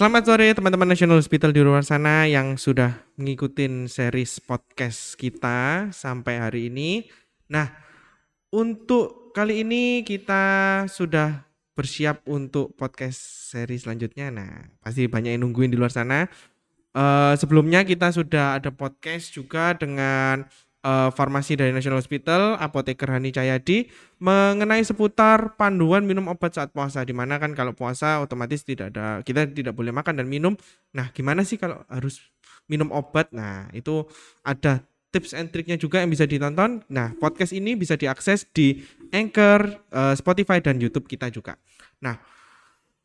Selamat sore teman-teman National Hospital di luar sana yang sudah mengikuti series podcast kita sampai hari ini. Nah, untuk kali ini kita sudah bersiap untuk podcast seri selanjutnya. Nah, pasti banyak yang nungguin di luar sana. Uh, sebelumnya kita sudah ada podcast juga dengan uh, farmasi dari National Hospital, apoteker Hani Cahyadi mengenai seputar panduan minum obat saat puasa. Di mana kan kalau puasa otomatis tidak ada kita tidak boleh makan dan minum. Nah, gimana sih kalau harus minum obat? Nah, itu ada tips and triknya juga yang bisa ditonton. Nah, podcast ini bisa diakses di Anchor, uh, Spotify dan YouTube kita juga. Nah,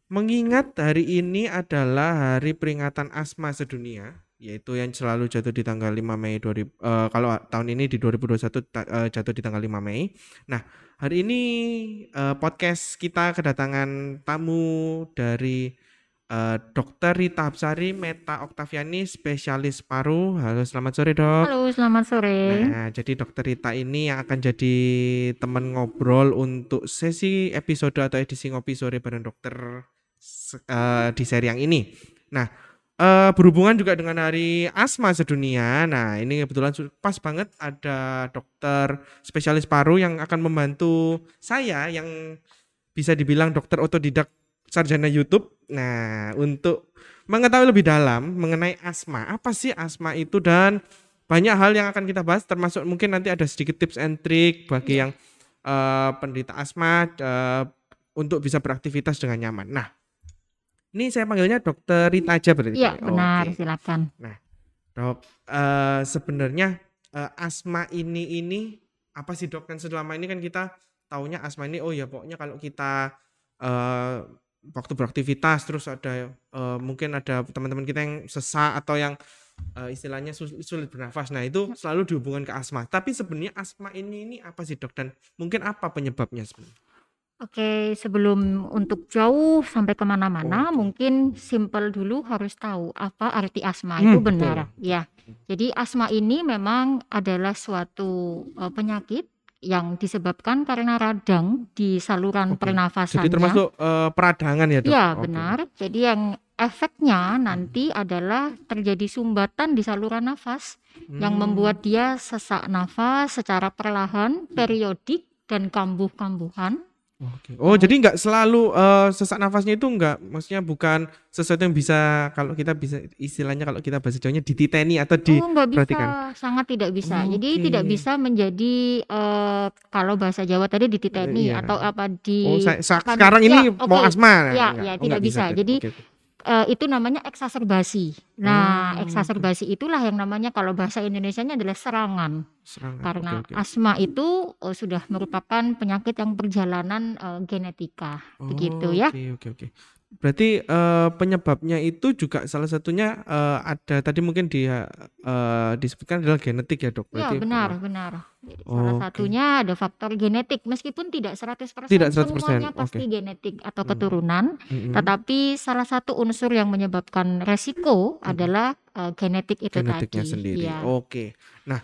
mengingat hari ini adalah hari peringatan asma sedunia yaitu yang selalu jatuh di tanggal 5 Mei 2000 uh, eh, kalau tahun ini di 2021 uh, jatuh di tanggal 5 Mei. Nah, hari ini uh, podcast kita kedatangan tamu dari uh, Dr. Rita Hapsari Meta Oktaviani spesialis paru. Halo, selamat sore, Dok. Halo, selamat sore. Nah, jadi Dokter Rita ini yang akan jadi teman ngobrol untuk sesi episode atau edisi ngopi sore bareng dokter uh, di seri yang ini. Nah, uh, berhubungan juga dengan hari asma sedunia. Nah, ini kebetulan pas banget ada dokter spesialis paru yang akan membantu saya yang bisa dibilang dokter otodidak sarjana YouTube. Nah, untuk mengetahui lebih dalam mengenai asma, apa sih asma itu dan banyak hal yang akan kita bahas termasuk mungkin nanti ada sedikit tips and trick bagi iya. yang uh, penderita asma uh, untuk bisa beraktivitas dengan nyaman. Nah, ini saya panggilnya dokter Rita aja berarti. Iya, benar, okay. silakan. Nah, Dok, uh, sebenarnya uh, asma ini ini apa sih Dok? Kan selama ini kan kita taunya asma ini oh ya pokoknya kalau kita uh, waktu beraktivitas terus ada uh, mungkin ada teman-teman kita yang sesak atau yang uh, istilahnya sulit, sulit bernafas. Nah, itu selalu dihubungkan ke asma. Tapi sebenarnya asma ini ini apa sih, Dok? Dan mungkin apa penyebabnya sebenarnya? Oke, sebelum untuk jauh sampai ke mana-mana, mungkin simpel dulu harus tahu apa arti asma itu hmm, benar. betul. Ya, jadi asma ini memang adalah suatu uh, penyakit yang disebabkan karena radang di saluran Oke. Jadi termasuk uh, peradangan ya, Dok? Ya, Oke. benar. Jadi yang efeknya nanti adalah terjadi sumbatan di saluran nafas yang hmm. membuat dia sesak nafas secara perlahan, periodik dan kambuh-kambuhan. Oke. Oh, jadi nggak selalu uh, sesak nafasnya itu nggak, maksudnya bukan sesuatu yang bisa kalau kita bisa istilahnya kalau kita bahasa Jawanya dititeni atau di Oh, nggak bisa, sangat tidak bisa. Oh, Jadi tidak bisa menjadi uh, kalau bahasa Jawa tadi dititeni uh, iya. atau apa di Oh, saya, sekarang ini ya, mau asma. Ya, ya, oh, tidak bisa. bisa. Jadi okay uh, itu namanya eksaserbasi. Nah, hmm. eksaserbasi itulah yang namanya kalau bahasa Indonesianya adalah serangan. Serangan. Karena okay, okay. asma itu uh, sudah merupakan penyakit yang perjalanan uh, genetika, oh, begitu ya. Oke, okay, oke, okay, oke. Okay. Berarti uh, penyebabnya itu juga salah satunya uh, ada tadi mungkin dia uh, disebutkan adalah genetik ya dok. Iya benar benar. Jadi oh, salah satunya ada faktor genetik meskipun tidak 100%, tidak 100%. semuanya pasti okay. genetik atau hmm. keturunan, hmm. tetapi salah satu unsur yang menyebabkan resiko hmm. adalah uh, genetik itu Genetiknya tadi. sendiri. Ya. Oke. Nah,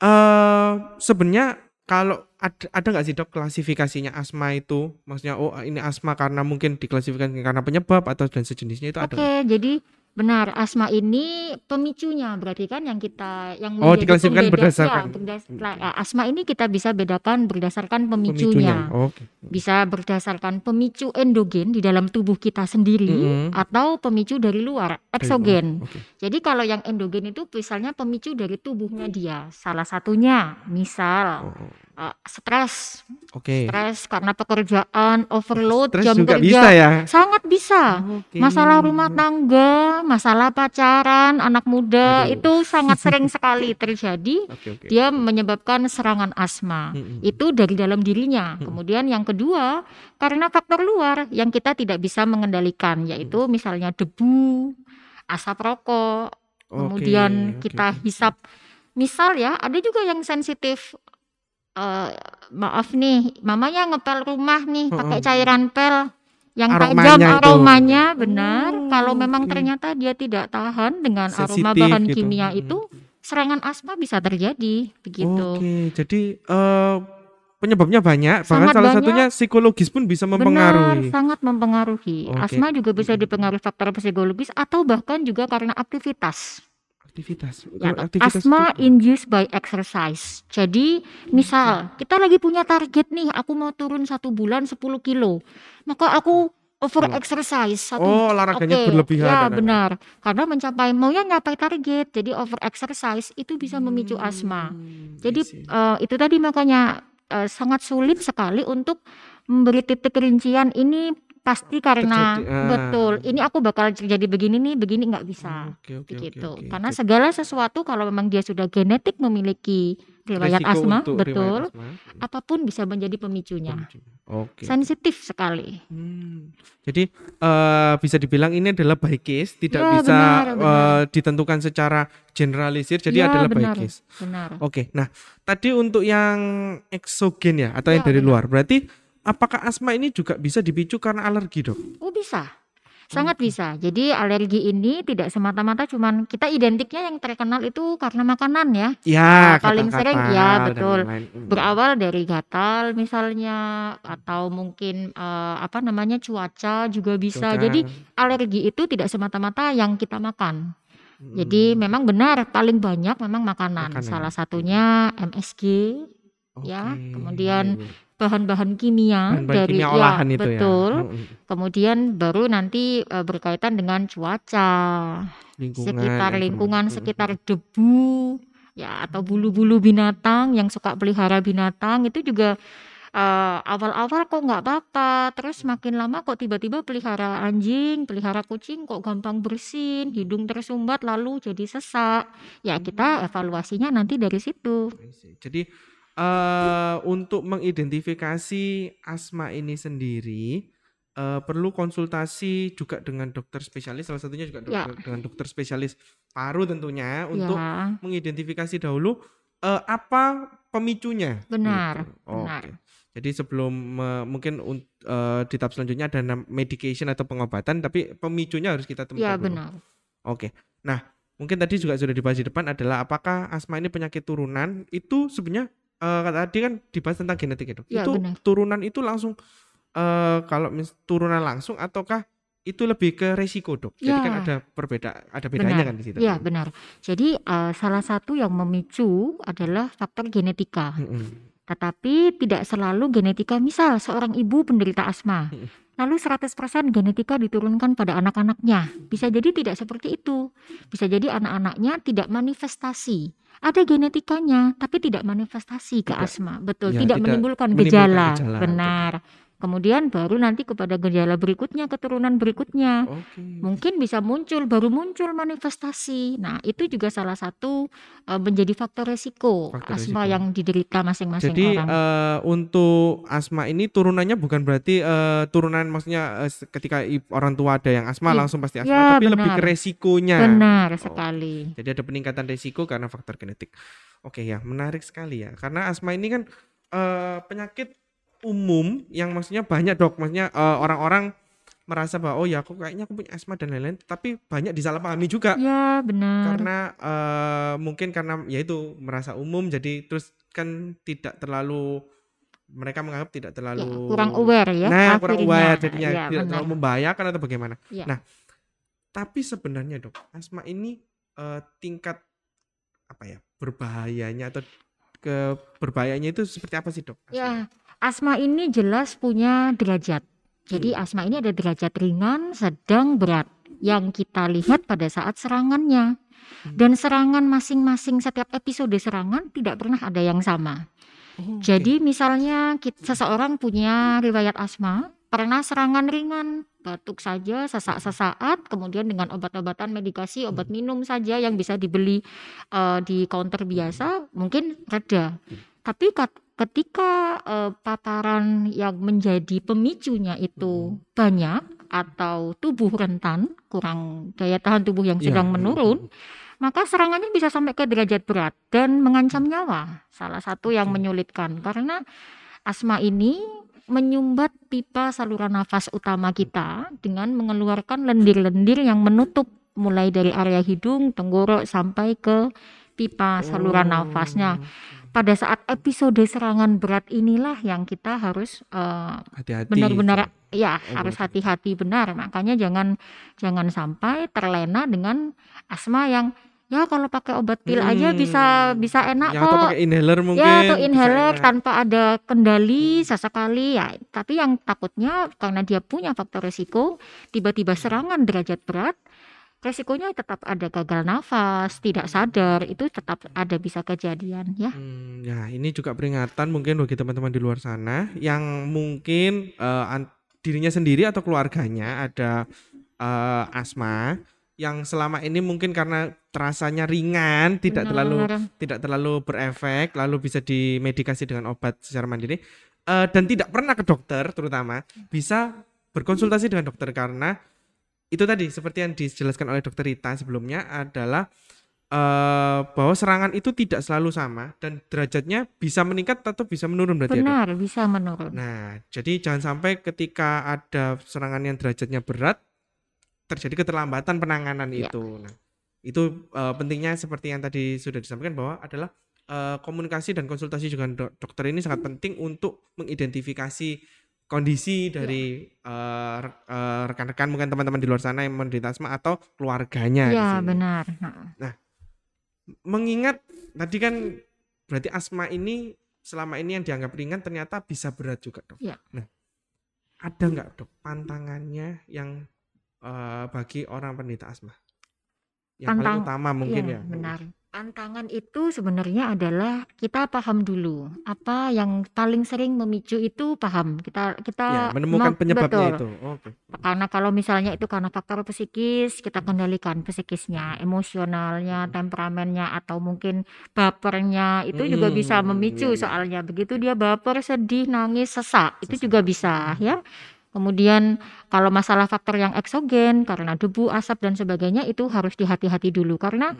uh, sebenarnya kalau ada ada nggak sih dok klasifikasinya asma itu? Maksudnya oh ini asma karena mungkin diklasifikasikan karena penyebab atau dan sejenisnya itu ada? Oke, jadi benar asma ini pemicunya berarti kan yang kita yang oh diklasifikasikan berdasarkan ya, berdas, asma ini kita bisa bedakan berdasarkan pemicunya, pemicunya. Oh, okay. bisa berdasarkan pemicu endogen di dalam tubuh kita sendiri mm -hmm. atau pemicu dari luar eksogen okay. jadi kalau yang endogen itu misalnya pemicu dari tubuhnya dia salah satunya misal oh uh, stres. Oke. Okay. Stres karena pekerjaan, overload, stres jam juga kerja. bisa ya? Sangat bisa. Okay. Masalah rumah tangga, masalah pacaran, anak muda Aduh. itu sangat sering sekali terjadi. Okay, okay. Dia menyebabkan serangan asma. Hmm, Itu dari dalam dirinya. Hmm. Kemudian yang kedua, karena faktor luar yang kita tidak bisa mengendalikan yaitu hmm. misalnya debu, asap rokok, okay, kemudian okay. kita hisap Misal ya, ada juga yang sensitif uh, maaf nih, mamanya ngepel rumah nih pakai cairan pel yang aromanya tajam aromanya itu. benar. Oh, Kalau memang okay. ternyata dia tidak tahan dengan Sensitif aroma bahan gitu. kimia itu, serangan asma bisa terjadi begitu. Oke, okay. jadi uh, penyebabnya banyak, bahkan salah banyak. satunya psikologis pun bisa mempengaruhi. Benar, sangat mempengaruhi. Okay. Asma juga bisa dipengaruhi faktor psikologis atau bahkan juga karena aktivitas. Aktivitas. Ya, aktivitas asma itu. induced by exercise. Jadi, misal kita lagi punya target nih, aku mau turun satu bulan 10 kilo, maka aku over exercise satu oh olahraganya okay. berlebihan ya benar karena mencapai maunya nyapai target jadi over exercise itu bisa memicu asma hmm, jadi uh, itu tadi makanya uh, sangat sulit sekali untuk memberi titik rincian ini pasti karena terjadi, ah. betul ini aku bakal terjadi begini nih begini nggak bisa okay, okay, begitu okay, okay, karena okay. segala sesuatu kalau memang dia sudah genetik memiliki riwayat Resiko asma betul riwayat asma. apa pun bisa menjadi pemicunya, Okay. sensitif sekali hmm. jadi uh, bisa dibilang ini adalah by case tidak ya, bisa benar, benar. Uh, ditentukan secara generalisir jadi ya, adalah benar, by case oke okay. nah tadi untuk yang eksogen ya atau ya, yang dari benar. luar berarti apakah asma ini juga bisa dipicu karena alergi, Dok? Oh, bisa. Sangat bisa. Jadi alergi ini tidak semata-mata cuman kita identiknya yang terkenal itu karena makanan ya. Ya, nah, paling sering ya betul. Hmm. Berawal dari gatal misalnya atau mungkin uh, apa namanya cuaca juga bisa. Cuaca. Jadi alergi itu tidak semata-mata yang kita makan. Hmm. Jadi memang benar paling banyak memang makanan. makanan. Salah satunya MSG okay. ya. Kemudian iya, iya bahan-bahan kimia bahan dari kimia ya itu ya. betul. Ya. Kemudian baru nanti uh, berkaitan dengan cuaca, lingkungan, sekitar lingkungan, sekitar debu, ya atau bulu-bulu binatang yang suka pelihara binatang itu juga uh, awal-awal kok nggak apa-apa, terus makin lama kok tiba-tiba pelihara anjing, pelihara kucing kok gampang bersin, hidung tersumbat lalu jadi sesak. Ya kita evaluasinya nanti dari situ. Jadi uh, untuk mengidentifikasi asma ini sendiri uh, perlu konsultasi juga dengan dokter spesialis salah satunya juga dokter, ya. dengan dokter spesialis paru tentunya untuk ya. mengidentifikasi dahulu uh, apa pemicunya. Benar. Gitu. Oh, benar. Okay. Jadi sebelum uh, mungkin uh, di tahap selanjutnya ada medication atau pengobatan tapi pemicunya harus kita temukan. Iya benar. Oke. Okay. Nah, mungkin tadi juga sudah dibahas di depan adalah apakah asma ini penyakit turunan itu sebenarnya uh, tadi kan dibahas tentang genetik itu. Ya, itu benar. turunan itu langsung uh, kalau mis, turunan langsung ataukah itu lebih ke resiko dok. Ya. Jadi kan ada berbeda, ada bedanya benar. kan di situ. Iya benar. Jadi uh, salah satu yang memicu adalah faktor genetika. -hmm. Tetapi tidak selalu genetika. Misal seorang ibu penderita asma, -hmm. Lalu 100% genetika diturunkan pada anak-anaknya. Bisa jadi tidak seperti itu. Bisa jadi anak-anaknya tidak manifestasi ada genetikanya tapi tidak manifestasi ke asma betul ya, tidak, tidak menimbulkan gejala, menimbulkan gejala benar betul. Kemudian baru nanti kepada gejala berikutnya, keturunan berikutnya. Okay. Mungkin bisa muncul, baru muncul manifestasi. Nah, itu juga salah satu uh, menjadi faktor resiko faktor asma resiko. yang diderita masing-masing Jadi, orang. Jadi uh, untuk asma ini turunannya bukan berarti uh, turunan maksudnya uh, ketika orang tua ada yang asma I, langsung pasti asma, ya, tapi benar. lebih ke resikonya. Benar oh. sekali. Jadi ada peningkatan resiko karena faktor genetik. Oke ya, menarik sekali ya. Karena asma ini kan uh, penyakit umum yang maksudnya banyak dok maksudnya uh, orang-orang merasa bahwa oh ya aku kayaknya aku punya asma dan lain-lain tapi banyak disalahpahami juga ya benar karena uh, mungkin karena ya itu merasa umum jadi terus kan tidak terlalu mereka menganggap tidak terlalu ya, kurang aware ya nah akhirnya. kurang aware jadinya ya, tidak benar. terlalu membahayakan atau bagaimana ya. nah tapi sebenarnya dok asma ini uh, tingkat apa ya berbahayanya atau ke berbahayanya itu seperti apa sih dok? Asma? Ya Asma ini jelas punya derajat. Jadi hmm. asma ini ada derajat ringan, sedang, berat yang kita lihat pada saat serangannya. Hmm. Dan serangan masing-masing setiap episode serangan tidak pernah ada yang sama. Oh, Jadi misalnya kita, seseorang punya riwayat asma, pernah serangan ringan, batuk saja, sesak-sesaat, kemudian dengan obat-obatan medikasi, obat hmm. minum saja yang bisa dibeli uh, di counter biasa, mungkin reda. Tapi ketika uh, paparan yang menjadi pemicunya itu hmm. banyak atau tubuh rentan, kurang daya tahan tubuh yang iya, sedang ya, menurun, maka serangannya bisa sampai ke derajat berat dan mengancam nyawa. Salah satu yang menyulitkan karena asma ini menyumbat pipa saluran nafas utama kita dengan mengeluarkan lendir-lendir yang menutup mulai dari area hidung, tenggorok sampai ke pipa saluran oh. nafasnya. Pada saat episode serangan berat inilah yang kita harus uh, benar-benar ya oh, harus hati-hati benar. Makanya jangan jangan sampai terlena dengan asma yang ya kalau pakai obat pil hmm. aja bisa bisa enak ya, kok. Atau pakai inhaler mungkin. Ya atau inhaler tanpa ada kendali sesekali ya. Tapi yang takutnya karena dia punya faktor risiko tiba-tiba serangan derajat berat resikonya tetap ada gagal nafas, tidak sadar, itu tetap ada bisa kejadian ya. Hmm, ya, ini juga peringatan mungkin bagi teman-teman di luar sana yang mungkin uh, dirinya sendiri atau keluarganya ada uh, asma yang selama ini mungkin karena terasanya ringan, tidak Benar. terlalu tidak terlalu berefek, lalu bisa dimedikasi dengan obat secara mandiri uh, dan tidak pernah ke dokter terutama bisa berkonsultasi dengan dokter karena itu tadi seperti yang dijelaskan oleh dokter Rita sebelumnya adalah uh, bahwa serangan itu tidak selalu sama dan derajatnya bisa meningkat atau bisa menurun berarti Benar, ada? bisa menurun. Nah, jadi jangan sampai ketika ada serangan yang derajatnya berat terjadi keterlambatan penanganan ya. itu. Nah, itu uh, pentingnya seperti yang tadi sudah disampaikan bahwa adalah uh, komunikasi dan konsultasi dengan dokter ini sangat penting untuk mengidentifikasi kondisi dari ya. uh, uh, rekan-rekan mungkin teman-teman di luar sana yang menderita asma atau keluarganya. Ya benar. Nah, mengingat tadi kan berarti asma ini selama ini yang dianggap ringan ternyata bisa berat juga dok. Ya. Nah, ada nggak dok pantangannya yang uh, bagi orang penderita asma? Yang Pantang, paling utama mungkin ya. ya. Benar. Tantangan itu sebenarnya adalah kita paham dulu apa yang paling sering memicu itu paham kita kita ya, menemukan penyebabnya betul. itu. Oh, okay. Karena kalau misalnya itu karena faktor psikis kita kendalikan psikisnya, emosionalnya, temperamennya atau mungkin bapernya itu hmm, juga bisa memicu iya, iya. soalnya begitu dia baper, sedih, nangis, sesak itu juga bisa ya. Kemudian kalau masalah faktor yang eksogen karena debu, asap dan sebagainya itu harus dihati-hati dulu. Karena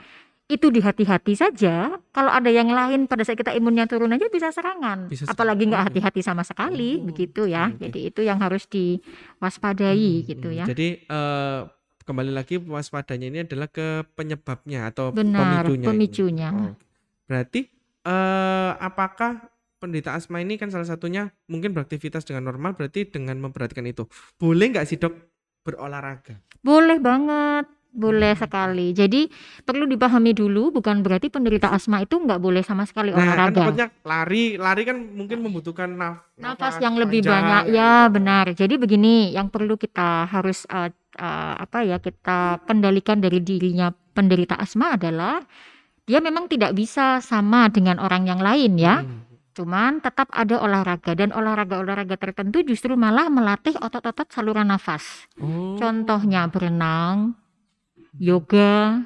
itu di hati-hati saja kalau ada yang lain pada saat kita imunnya turun aja bisa serangan. Bisa apalagi nggak hati-hati sama sekali oh, begitu ya. okay. jadi itu yang harus diwaspadai hmm, gitu ya. Jadi uh, kembali lagi waspadanya ini adalah ke penyebabnya atau Benar, pemicunya pemicunya. Oh. berarti uh, apakah penderita asma ini kan salah satunya mungkin beraktivitas dengan normal berarti dengan memperhatikan itu boleh nggak sih dok berolahraga boleh banget boleh sekali. Jadi perlu dipahami dulu, bukan berarti penderita asma itu nggak boleh sama sekali nah, olahraga. Kan lari, lari kan mungkin membutuhkan naf nafas, nafas yang lebih banyak. Ya benar. Jadi begini, yang perlu kita harus uh, uh, apa ya kita kendalikan dari dirinya penderita asma adalah dia memang tidak bisa sama dengan orang yang lain ya. Hmm. Cuman tetap ada olahraga dan olahraga-olahraga tertentu justru malah melatih otot-otot saluran nafas. Oh. Contohnya berenang, yoga,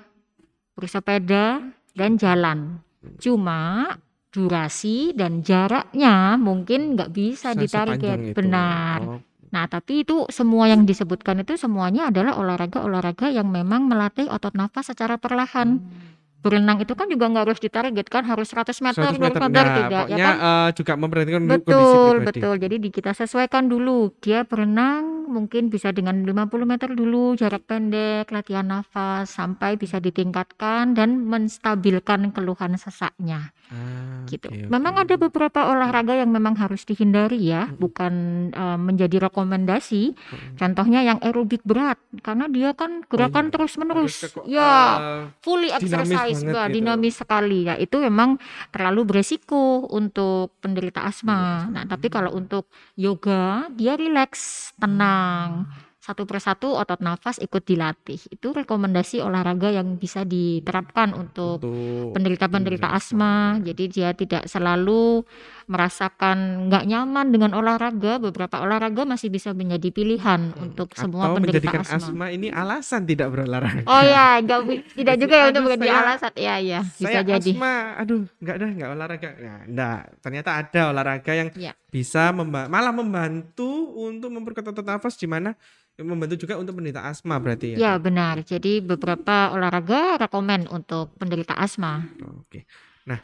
bersepeda, dan jalan. Cuma durasi dan jaraknya mungkin nggak bisa ditarik ya benar. Oh. Nah, tapi itu semua yang disebutkan itu semuanya adalah olahraga-olahraga yang memang melatih otot nafas secara perlahan. Hmm berenang itu kan juga nggak harus ditarget kan harus 100 meter 100 meter, nah, tidak ya kan? uh, juga memperhatikan betul kondisi betul. Jadi di kita sesuaikan dulu. Dia berenang mungkin bisa dengan 50 meter dulu jarak pendek latihan nafas sampai bisa ditingkatkan dan menstabilkan keluhan sesaknya. Ah, gitu. okay, memang ada beberapa olahraga yang memang harus dihindari ya hmm. bukan uh, menjadi rekomendasi. Hmm. contohnya yang aerobik berat karena dia kan gerakan oh, iya. terus menerus ya uh, fully exercise dinamis, gitu. dinamis sekali ya itu memang terlalu beresiko untuk penderita asma. Nah, tapi kalau untuk yoga dia rileks, tenang. Hmm satu persatu otot nafas ikut dilatih. Itu rekomendasi olahraga yang bisa diterapkan untuk penderita-penderita asma. Jadi dia tidak selalu merasakan nggak nyaman dengan olahraga. Beberapa olahraga masih bisa menjadi pilihan hmm. untuk semua Atau penderita asma. asma ini alasan tidak berolahraga. Oh ya, enggak, tidak juga ya untuk menjadi alasan. Ya ya, bisa saya jadi. asma, aduh nggak ada nggak olahraga. Nah, enggak, ternyata ada olahraga yang ya. Bisa memba malah membantu untuk memperketat nafas di mana membantu juga untuk penderita asma berarti ya? Ya benar. Jadi beberapa olahraga rekomen untuk penderita asma. Oke. Nah,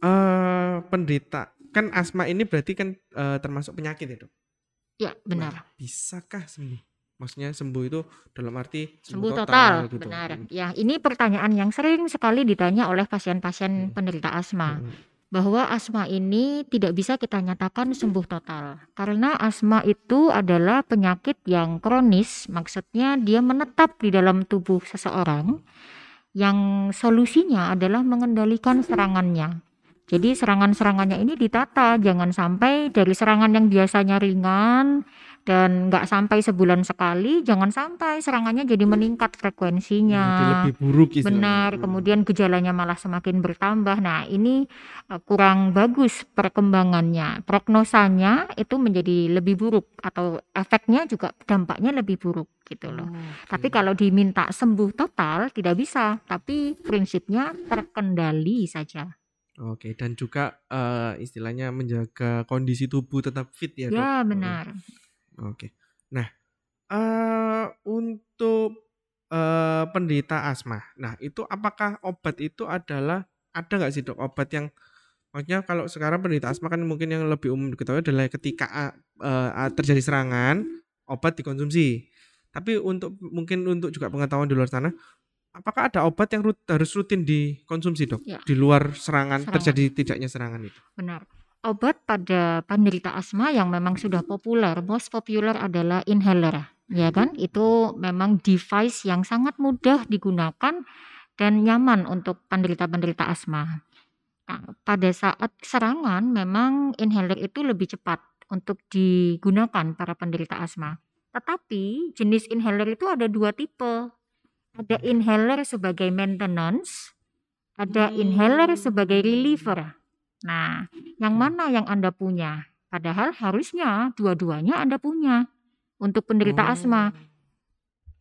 uh, penderita kan asma ini berarti kan uh, termasuk penyakit ya dok? Ya benar. Nah, bisakah sembuh? Maksudnya sembuh itu dalam arti sembuh, sembuh total, total gitu. benar. Hmm. Ya ini pertanyaan yang sering sekali ditanya oleh pasien-pasien hmm. penderita asma. Hmm. Bahwa asma ini tidak bisa kita nyatakan sembuh total. Karena asma itu adalah penyakit yang kronis maksudnya dia menetap di dalam tubuh seseorang yang solusinya adalah mengendalikan serangannya. Jadi serangan-serangannya ini ditata jangan sampai dari serangan yang biasanya ringan dan nggak sampai sebulan sekali jangan sampai serangannya jadi meningkat frekuensinya jadi lebih buruk istilahnya. benar hmm. kemudian gejalanya malah semakin bertambah nah ini uh, kurang bagus perkembangannya prognosanya itu menjadi lebih buruk atau efeknya juga dampaknya lebih buruk gitu loh oh, okay. tapi kalau diminta sembuh total tidak bisa tapi prinsipnya terkendali saja Oke, dan juga uh, istilahnya menjaga kondisi tubuh tetap fit ya, Ya, benar. Oke. Nah, uh, untuk uh, penderita asma. Nah, itu apakah obat itu adalah ada nggak sih dok obat yang maksudnya kalau sekarang penderita asma kan mungkin yang lebih umum diketahui adalah ketika uh, terjadi serangan obat dikonsumsi. Tapi untuk mungkin untuk juga pengetahuan di luar sana, apakah ada obat yang rut, harus rutin dikonsumsi dok ya. di luar serangan, serangan terjadi tidaknya serangan itu? Benar obat pada penderita asma yang memang sudah populer, most popular adalah inhaler, ya kan? Itu memang device yang sangat mudah digunakan dan nyaman untuk penderita-penderita asma. Nah, pada saat serangan memang inhaler itu lebih cepat untuk digunakan para penderita asma. Tetapi jenis inhaler itu ada dua tipe. Ada inhaler sebagai maintenance, ada inhaler sebagai reliever. Nah, yang mana yang Anda punya? Padahal harusnya dua-duanya Anda punya. Untuk penderita oh. asma,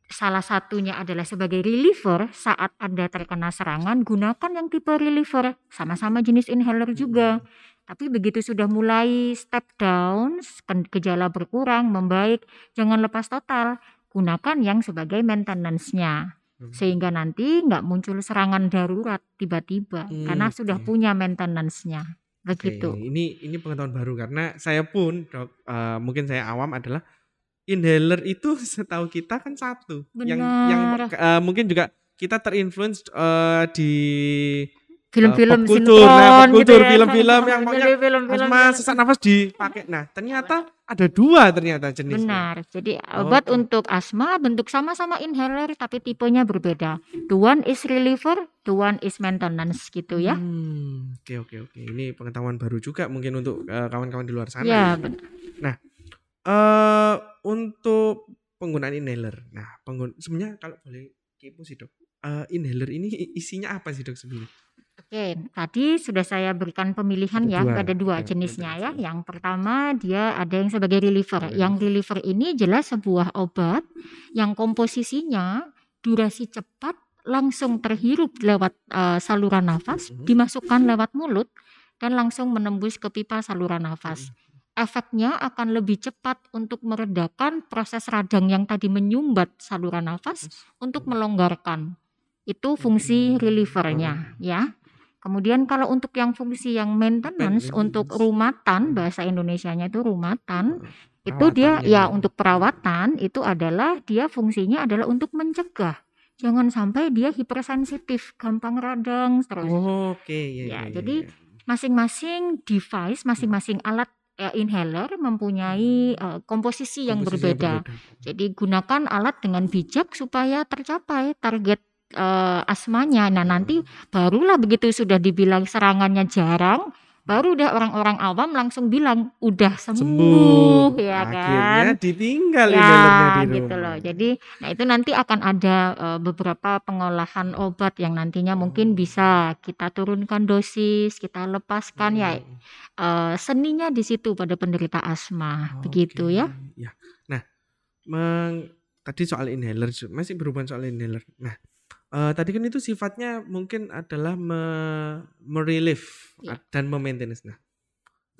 salah satunya adalah sebagai reliever saat Anda terkena serangan, gunakan yang tipe reliever, sama-sama jenis inhaler juga. Tapi begitu sudah mulai step down, gejala berkurang, membaik, jangan lepas total. Gunakan yang sebagai maintenance-nya. Hmm. sehingga nanti nggak muncul serangan darurat tiba-tiba hmm, karena sudah punya maintenance-nya begitu. Okay. Ini ini pengetahuan baru karena saya pun dok uh, mungkin saya awam adalah inhaler itu setahu kita kan satu Benar. yang yang uh, mungkin juga kita terinfluence uh, di film-film uh, kultur, nah, gitu ya. film-film yang pokoknya film, film, asma sesak nafas dipakai. Nah, ternyata ada dua ternyata jenisnya. Benar. Jadi obat oh. untuk asma bentuk sama-sama inhaler tapi tipenya berbeda. The one is reliever, the one is maintenance gitu ya. Hmm, oke oke oke. Ini pengetahuan baru juga mungkin untuk kawan kawan-kawan di luar sana. Ya, benar. Nah, uh, untuk penggunaan inhaler. Nah, penggun sebenarnya kalau boleh kepo sih, Dok. Uh, inhaler ini isinya apa sih, Dok sebenarnya? Oke, tadi sudah saya berikan pemilihan ada ya, dua. ada dua jenisnya ya. Yang pertama dia ada yang sebagai reliever. Yang reliever ini jelas sebuah obat yang komposisinya durasi cepat langsung terhirup lewat uh, saluran nafas, mhm. dimasukkan lewat mulut dan langsung menembus ke pipa saluran nafas. Mhm. Efeknya akan lebih cepat untuk meredakan proses radang yang tadi menyumbat saluran nafas untuk melonggarkan. Itu fungsi relievernya ya. Kemudian kalau untuk yang fungsi yang maintenance untuk rumatan bahasa Indonesianya itu rumatan itu dia ya, ya untuk perawatan itu adalah dia fungsinya adalah untuk mencegah jangan sampai dia hipersensitif gampang radang terus. Oh, Oke okay. ya, ya, ya, ya, jadi masing-masing device masing-masing alat ya, inhaler mempunyai uh, komposisi yang komposisi berbeda. berbeda. Jadi gunakan alat dengan bijak supaya tercapai target uh, asmanya. Nah, nanti barulah begitu sudah dibilang serangannya jarang, baru udah orang-orang awam langsung bilang udah sembuh, sembuh. ya kan. Akhirnya ditinggal ya, di gitu loh. Jadi, nah itu nanti akan ada uh, beberapa pengolahan obat yang nantinya oh. mungkin bisa kita turunkan dosis, kita lepaskan ya, hmm. ya. Uh, seninya di situ pada penderita asma, oh, begitu okay. ya. Ya. Nah, meng, tadi soal inhaler masih berhubungan soal inhaler. Nah, Uh, tadi kan itu sifatnya mungkin adalah me merelief ya. dan memaintenance. Nah,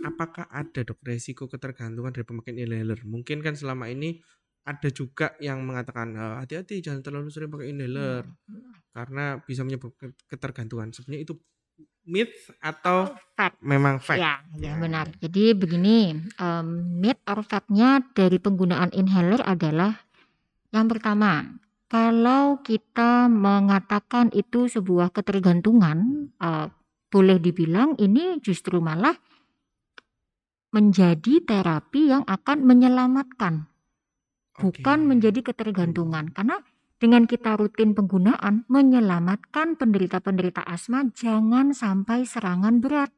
apakah ada dok resiko ketergantungan dari pemakaian inhaler? Mungkin kan selama ini ada juga yang mengatakan hati-hati jangan terlalu sering pakai inhaler hmm. karena bisa menyebabkan ketergantungan. Sebenarnya itu myth atau fact? Memang fact. Ya, ya benar. Jadi begini, um, myth or factnya dari penggunaan inhaler adalah yang pertama kalau kita mengatakan itu sebuah ketergantungan, uh, boleh dibilang ini justru malah menjadi terapi yang akan menyelamatkan, bukan menjadi ketergantungan. Karena dengan kita rutin penggunaan menyelamatkan penderita-penderita asma jangan sampai serangan berat.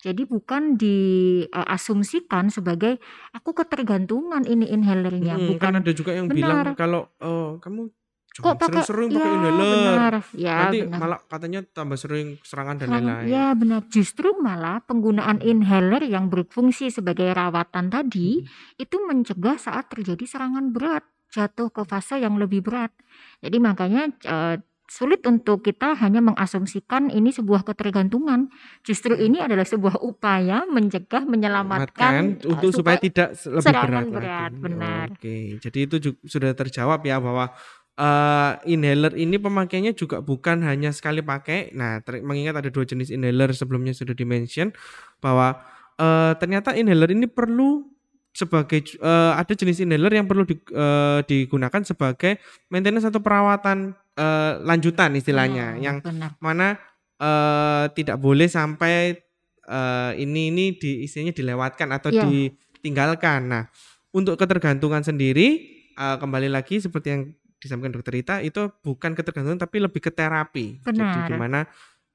Jadi bukan diasumsikan sebagai aku ketergantungan ini inhalernya, Hmm, bukan kan ada juga yang bilang benar. kalau oh, kamu Kok pakai sering-sering ya pakai inhaler. benar, ya Nanti benar. malah katanya tambah sering serangan dan lain-lain. ya benar. Justru malah penggunaan inhaler yang berfungsi sebagai rawatan tadi Hmm. itu mencegah saat terjadi serangan berat, jatuh ke fase yang lebih berat. Jadi makanya eh, sulit untuk kita hanya mengasumsikan ini sebuah ketergantungan. Justru Hmm. ini adalah sebuah upaya mencegah, menyelamatkan untuk supaya tidak se- lebih berat berat, lagi. benar. Oke, jadi itu juga sudah terjawab ya bahwa eh, inhaler ini pemakaiannya juga bukan hanya sekali pakai. Nah, mengingat ada dua jenis inhaler sebelumnya sudah dimention bahwa eh, ternyata inhaler ini perlu sebagai eh, ada jenis inhaler yang perlu di- eh, digunakan sebagai maintenance atau perawatan eh, lanjutan istilahnya Hmm, yang benar. mana eh, tidak boleh sampai eh, ini ini di istilahnya dilewatkan atau Ya. ditinggalkan. Nah, untuk ketergantungan sendiri eh, kembali lagi seperti yang disampaikan dokter Rita itu bukan ketergantungan tapi lebih ke terapi. Jadi Benar. di mana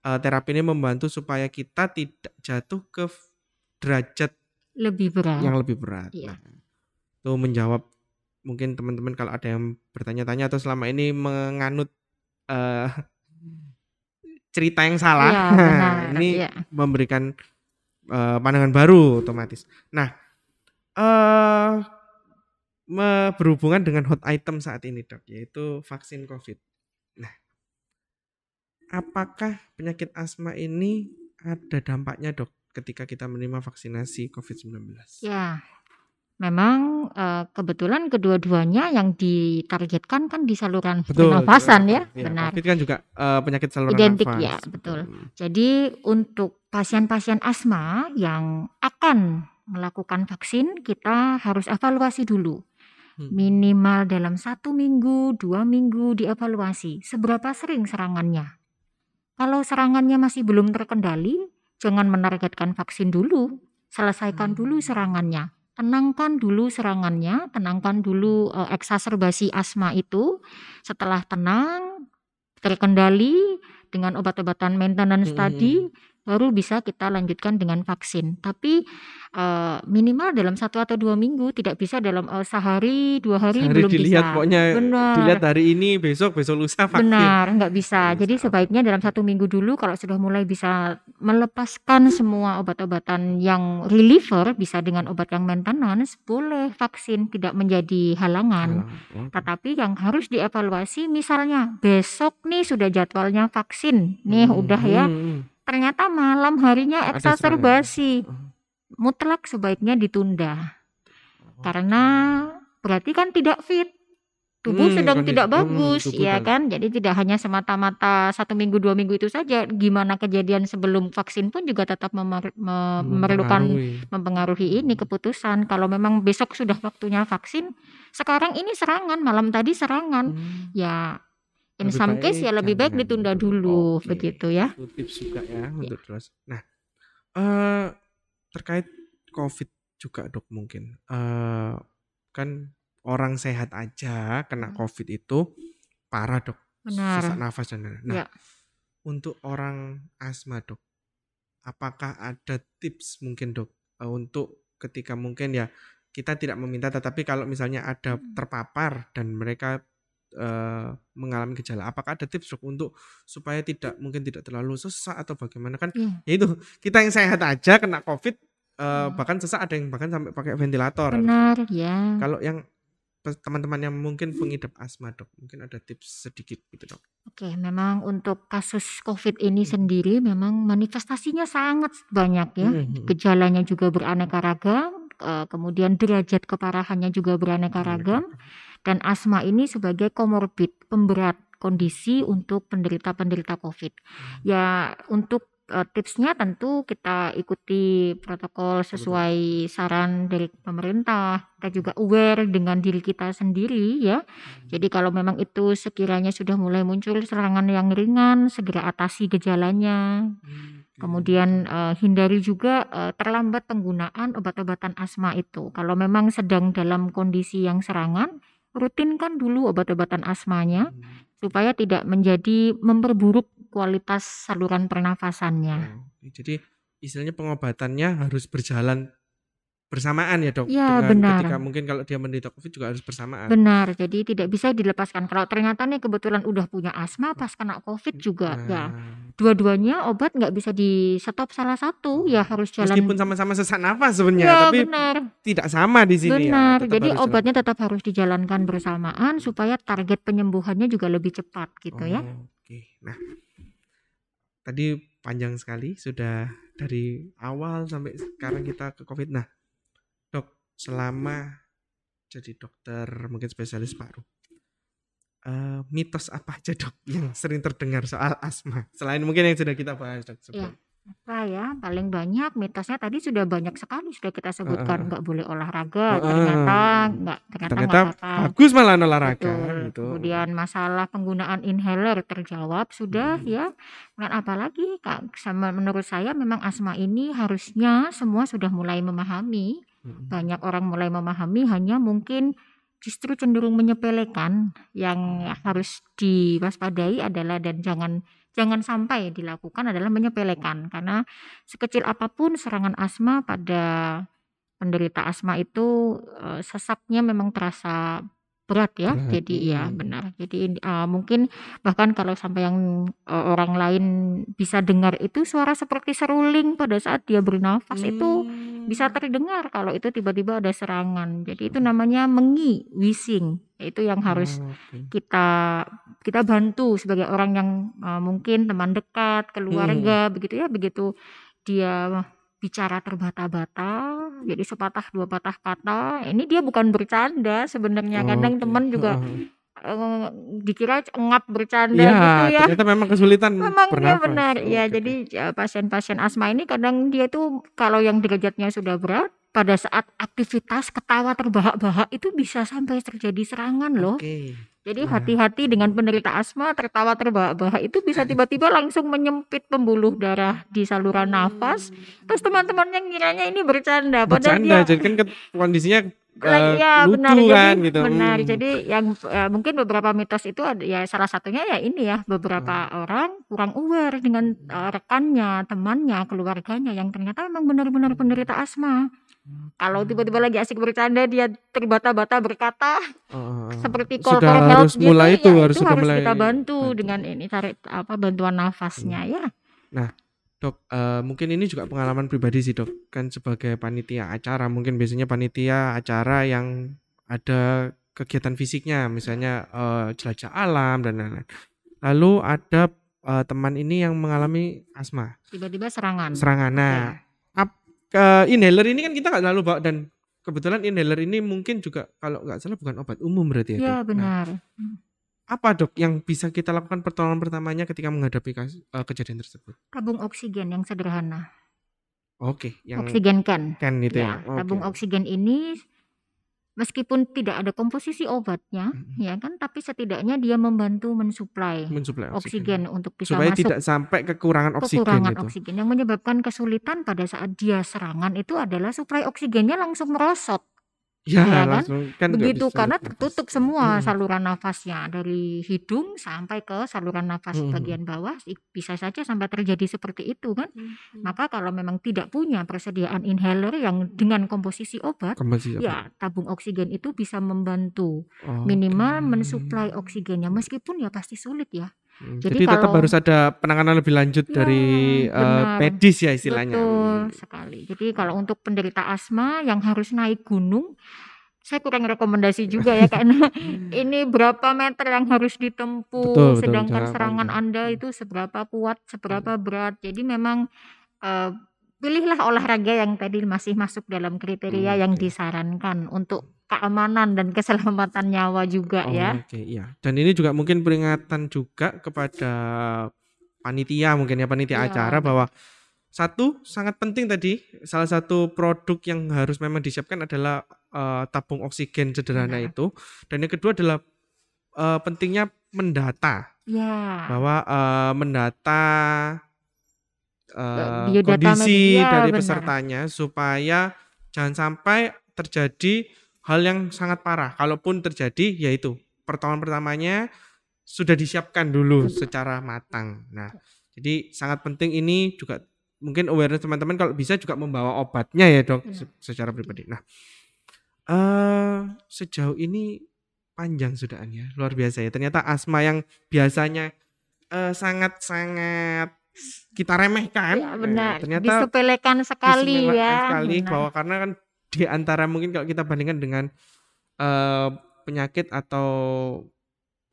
eh, terapi ini membantu supaya kita tidak jatuh ke derajat Lebih berat. yang lebih berat. Iya. Nah, itu menjawab mungkin teman-teman kalau ada yang bertanya-tanya atau selama ini menganut eh, cerita yang salah, Iya, benar. ini Iya. memberikan eh, pandangan baru otomatis. Nah, me- berhubungan dengan hot item saat ini dok, yaitu vaksin COVID. Nah, apakah penyakit asma ini ada dampaknya dok ketika kita menerima vaksinasi COVID-19? Ya, memang eh, kebetulan kedua-duanya yang ditargetkan kan di saluran pernafasan ya, Iya, benar. COVID kan juga eh, penyakit saluran Identik nafas. ya, betul. Hmm. Jadi untuk pasien-pasien asma yang akan melakukan vaksin, kita harus evaluasi dulu. Hmm. Minimal dalam satu minggu, dua minggu dievaluasi. Seberapa sering serangannya? Kalau serangannya masih belum terkendali, jangan menargetkan vaksin dulu. Selesaikan dulu Hmm. serangannya. Tenangkan dulu serangannya, tenangkan dulu eh, eksaserbasi asma itu. Setelah tenang, terkendali dengan obat-obatan maintenance Hmm. tadi, baru bisa kita lanjutkan dengan vaksin. Tapi eh, minimal dalam satu atau dua minggu, tidak bisa dalam eh, sehari, dua hari Sehari belum dilihat bisa. pokoknya Benar. dilihat hari ini besok besok lusa vaksin. Benar, nggak bisa. Jadi sebaiknya dalam satu minggu dulu kalau sudah mulai bisa melepaskan semua obat-obatan yang reliever, bisa dengan obat yang maintenance, boleh vaksin tidak menjadi halangan. Oke. Tetapi yang harus dievaluasi misalnya besok nih sudah jadwalnya vaksin. Nih Hmm, udah ya. hmm, hmm. Ternyata malam harinya eksaserbasi. Oh. Mutlak sebaiknya ditunda. Oh. Karena berarti kan tidak fit. Tubuh Hmm, sedang kondisi- tidak hmm, bagus, tubuh ya kan? Jadi tidak hanya semata-mata satu minggu dua minggu itu saja. Gimana kejadian sebelum vaksin pun juga tetap memer- me- memerlukan mempengaruhi. mempengaruhi ini keputusan. Kalau memang besok sudah waktunya vaksin, sekarang ini serangan, malam tadi serangan, Hmm. ya in Lebih some case ya lebih baik jangan ditunda dulu. Oke. begitu ya. Itu tips juga ya untuk terus. Nah, eh terkait COVID juga dok mungkin. eh kan orang sehat aja kena Hmm. COVID itu parah dok. Benar. Sesak nafas dan lain-lain. Nah, Ya. untuk orang asma dok, apakah ada tips mungkin dok eh, untuk ketika mungkin ya kita tidak meminta, tetapi kalau misalnya ada Hmm. terpapar dan mereka eh, mengalami gejala, apakah ada tips dok untuk supaya tidak mungkin tidak terlalu sesak atau bagaimana kan? Iya. Ya itu kita yang sehat aja kena COVID, eh, Hmm. bahkan sesak ada yang bahkan sampai pakai ventilator. Benar, ya. Kalau yang teman-teman yang mungkin pengidap asma dok, mungkin ada tips sedikit gitu dok. Oke, memang untuk kasus COVID ini sendiri memang manifestasinya sangat banyak ya. Mhm. Gejalanya juga beraneka ragam, eh, kemudian derajat keparahannya juga beraneka ragam, dan asma ini sebagai komorbid, pemberat kondisi untuk penderita-penderita COVID. Ya, untuk eh, tipsnya tentu kita ikuti protokol sesuai saran dari pemerintah. Kita juga aware dengan diri kita sendiri ya. Jadi kalau memang itu sekiranya sudah mulai muncul serangan yang ringan, segera atasi gejalanya. Hmm. Kemudian uh, hindari juga uh, terlambat penggunaan obat-obatan asma itu. Kalau memang sedang dalam kondisi yang serangan, rutinkan dulu obat-obatan asmanya hmm. supaya tidak menjadi memperburuk kualitas saluran pernafasannya. Oh, jadi istilahnya pengobatannya harus berjalan bersamaan ya dok. Ya Dengan benar. Ketika mungkin kalau dia menderita COVID juga harus bersamaan. Benar. Jadi tidak bisa dilepaskan. Kalau ternyata nih kebetulan udah punya asma pas kena COVID juga nah. ya. Dua-duanya obat nggak bisa di stop salah satu ya harus jalan. Meskipun sama-sama sesak nafas sebenarnya, ya, tapi benar. tidak sama di sini. Ya, benar. Ya, Jadi obatnya jalan. tetap harus dijalankan bersamaan supaya target penyembuhannya juga lebih cepat gitu oh, ya. Oke. Nah, tadi panjang sekali sudah dari awal sampai sekarang kita ke COVID. Nah, selama jadi dokter mungkin spesialis paru uh, mitos apa aja dok yang sering terdengar soal asma selain mungkin yang sudah kita bahas dok sebelum. Ya. Apa ya paling banyak mitosnya tadi sudah banyak sekali sudah kita sebutkan nggak uh, boleh olahraga uh, ternyata nggak ternyata, ternyata apa bagus malah olahraga gitu. kemudian masalah penggunaan inhaler terjawab sudah hmm. ya dan apalagi kak sama menurut saya memang asma ini harusnya semua sudah mulai memahami banyak orang mulai memahami hanya mungkin justru cenderung menyepelekan yang harus diwaspadai adalah dan jangan jangan sampai dilakukan adalah menyepelekan karena sekecil apa pun serangan asma pada penderita asma itu eh, sesaknya memang terasa berat ya. Berat. Jadi iya benar. Jadi uh, mungkin bahkan kalau sampai yang uh, orang lain bisa dengar itu suara seperti seruling pada saat dia bernafas hmm. itu bisa terdengar kalau itu tiba-tiba ada serangan. Jadi itu namanya mengi, wheezing. Itu yang harus oh, okay. kita kita bantu sebagai orang yang uh, mungkin teman dekat, keluarga hmm. begitu ya, begitu dia bicara terbata-bata, jadi sepatah dua patah kata. Ini dia bukan bercanda sebenarnya. Kadang teman juga uh, dikira ngap bercanda ya, gitu ya. ternyata memang kesulitan Memang dia benar. Ya, jadi ya, pasien-pasien asma ini kadang dia tuh kalau yang derajatnya sudah berat pada saat aktivitas ketawa terbahak-bahak itu bisa sampai terjadi serangan loh. Oke. Jadi nah. hati-hati dengan penderita asma tertawa terbahak-bahak itu bisa tiba-tiba langsung menyempit pembuluh darah di saluran nafas. Terus teman-temannya ngiranya ini bercanda. Bercanda, dia, jadi kan kondisinya uh, ya, benar, kan jadi, gitu. Benar. Hmm. Jadi yang uh, mungkin beberapa mitos itu ada ya salah satunya ya ini ya beberapa hmm. orang kurang aware dengan uh, rekannya, temannya, keluarganya yang ternyata memang benar-benar penderita asma. Kalau tiba-tiba lagi asik bercanda dia terbata-bata berkata uh, seperti call for help gitu mulai itu, ya, harus, itu harus mulai kita bantu bantu. dengan ini cari apa bantuan nafasnya hmm. ya. Nah, Dok, uh, mungkin ini juga pengalaman pribadi sih, Dok. Kan sebagai panitia acara, mungkin biasanya panitia acara yang ada kegiatan fisiknya, misalnya uh, jelajah alam dan lain-lain. Lalu ada uh, teman ini yang mengalami asma. Tiba-tiba serangan. Serangan. Nah, okay ke inhaler ini kan kita nggak selalu bawa dan kebetulan inhaler ini mungkin juga kalau nggak salah bukan obat umum berarti ya. Iya benar. Nah, apa dok yang bisa kita lakukan pertolongan pertamanya ketika menghadapi kasus, uh, kejadian tersebut? Tabung oksigen yang sederhana. Oke, yang oksigen kan. Kan itu ya. ya. Tabung oksigen ini meskipun tidak ada komposisi obatnya hmm. ya kan tapi setidaknya dia membantu mensuplai, mensuplai oksigen. oksigen untuk bisa supaya masuk tidak sampai kekurangan oksigen kekurangan itu. oksigen yang menyebabkan kesulitan pada saat dia serangan itu adalah suplai oksigennya langsung merosot Ya, ya kan? kan begitu karena tertutup semua hmm. saluran nafasnya dari hidung sampai ke saluran nafas hmm. bagian bawah bisa saja sampai terjadi seperti itu kan. Hmm. Maka kalau memang tidak punya persediaan inhaler yang dengan komposisi obat, komposisi ya tabung oksigen itu bisa membantu oh, minimal okay. mensuplai oksigennya meskipun ya pasti sulit ya. Hmm, jadi, jadi tetap harus ada penanganan lebih lanjut ya, dari uh, medis ya istilahnya. Betul sekali. Jadi kalau untuk penderita asma yang harus naik gunung, saya kurang rekomendasi juga ya karena ini berapa meter yang harus ditempuh, betul, sedangkan betul, serangan Anda itu seberapa kuat, seberapa berat. Jadi memang uh, pilihlah olahraga yang tadi masih masuk dalam kriteria hmm, yang disarankan untuk keamanan dan keselamatan nyawa juga oh, ya. Oke, okay, iya. Dan ini juga mungkin peringatan juga kepada panitia mungkin ya panitia ya, acara bahwa satu sangat penting tadi salah satu produk yang harus memang disiapkan adalah uh, tabung oksigen sederhana ya. itu dan yang kedua adalah uh, pentingnya mendata ya. bahwa uh, mendata uh, kondisi media, dari benar. pesertanya supaya jangan sampai terjadi hal yang sangat parah. Kalaupun terjadi yaitu pertolongan pertamanya sudah disiapkan dulu secara matang. Nah, jadi sangat penting ini juga mungkin awareness teman-teman kalau bisa juga membawa obatnya ya dok ya. secara pribadi. Nah, uh, sejauh ini panjang sudahannya luar biasa ya. Ternyata asma yang biasanya sangat eh, sangat-sangat kita remehkan, ya, benar. Eh, ternyata disepelekan sekali ya. Sekali benar. bahwa karena kan di antara mungkin kalau kita bandingkan dengan uh, penyakit atau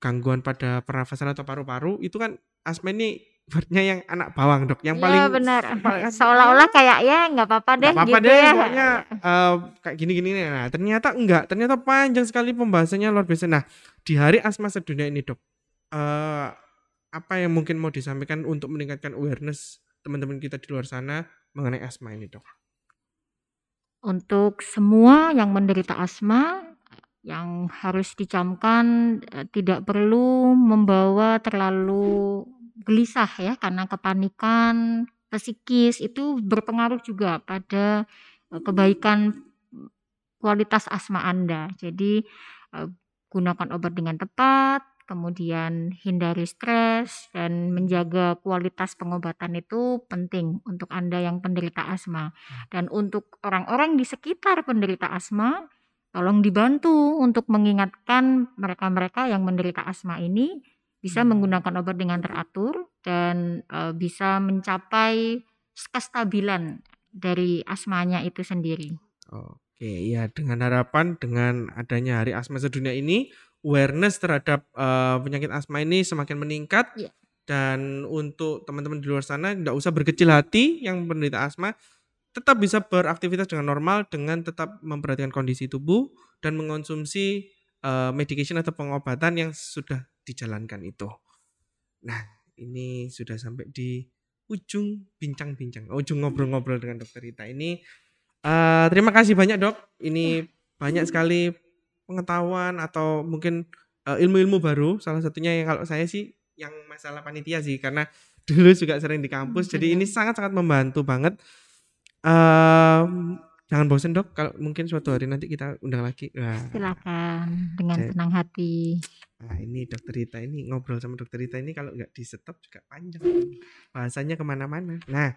gangguan pada pernafasan atau paru-paru itu kan asma ini wordnya yang anak bawang dok. Yang ya, paling benar. seolah-olah kayak ya nggak apa-apa deh apa-apa gitu deh ya. pokoknya uh, kayak gini-gini nih. Nah ternyata enggak. Ternyata panjang sekali pembahasannya luar biasa. Nah di hari asma sedunia ini dok uh, apa yang mungkin mau disampaikan untuk meningkatkan awareness teman-teman kita di luar sana mengenai asma ini dok untuk semua yang menderita asma yang harus dicamkan eh, tidak perlu membawa terlalu gelisah ya karena kepanikan psikis itu berpengaruh juga pada eh, kebaikan kualitas asma Anda. Jadi eh, gunakan obat dengan tepat, kemudian hindari stres dan menjaga kualitas pengobatan itu penting untuk Anda yang penderita asma. Dan untuk orang-orang di sekitar penderita asma Tolong dibantu untuk mengingatkan mereka-mereka yang menderita asma ini bisa hmm. menggunakan obat dengan teratur dan uh, bisa mencapai kestabilan dari asmanya itu sendiri. Oke, ya dengan harapan dengan adanya Hari Asma Sedunia ini awareness terhadap uh, penyakit asma ini semakin meningkat. Ya. Dan untuk teman-teman di luar sana tidak usah berkecil hati yang menderita asma, tetap bisa beraktivitas dengan normal dengan tetap memperhatikan kondisi tubuh dan mengonsumsi uh, medication atau pengobatan yang sudah dijalankan itu. Nah, ini sudah sampai di ujung bincang-bincang, ujung ngobrol-ngobrol dengan dokter Rita ini. Uh, terima kasih banyak dok. Ini banyak sekali pengetahuan atau mungkin uh, ilmu-ilmu baru. Salah satunya yang kalau saya sih yang masalah panitia sih karena dulu juga sering di kampus. Jadi ini sangat-sangat membantu banget Um, jangan bosan dok, kalau mungkin suatu hari nanti kita undang lagi. Nah, Silakan dengan saya, senang hati. Nah ini dokter Rita ini ngobrol sama dokter Rita ini kalau nggak di stop juga panjang bahasanya ke mana-mana. Nah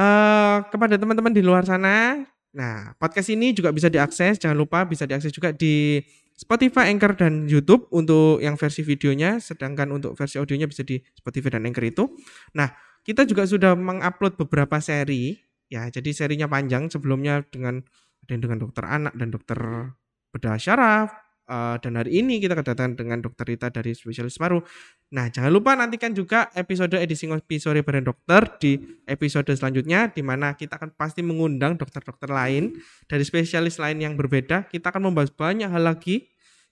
uh, kepada teman-teman di luar sana, nah podcast ini juga bisa diakses. Jangan lupa bisa diakses juga di Spotify, Anchor dan YouTube untuk yang versi videonya, sedangkan untuk versi audionya bisa di Spotify dan Anchor itu. Nah kita juga sudah mengupload beberapa seri Ya, jadi serinya panjang sebelumnya dengan ada dengan dokter anak dan dokter bedah syaraf uh, dan hari ini kita kedatangan dengan dokter Rita dari spesialis paru. Nah, jangan lupa nantikan juga episode edisi ngopi sore bareng dokter di episode selanjutnya di mana kita akan pasti mengundang dokter-dokter lain dari spesialis lain yang berbeda. Kita akan membahas banyak hal lagi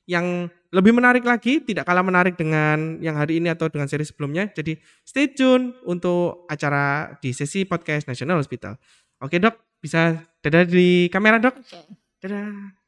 yang lebih menarik lagi, tidak kalah menarik dengan yang hari ini atau dengan seri sebelumnya. Jadi stay tune untuk acara di sesi podcast National Hospital. Oke dok, bisa dadah di kamera dok. Dadah.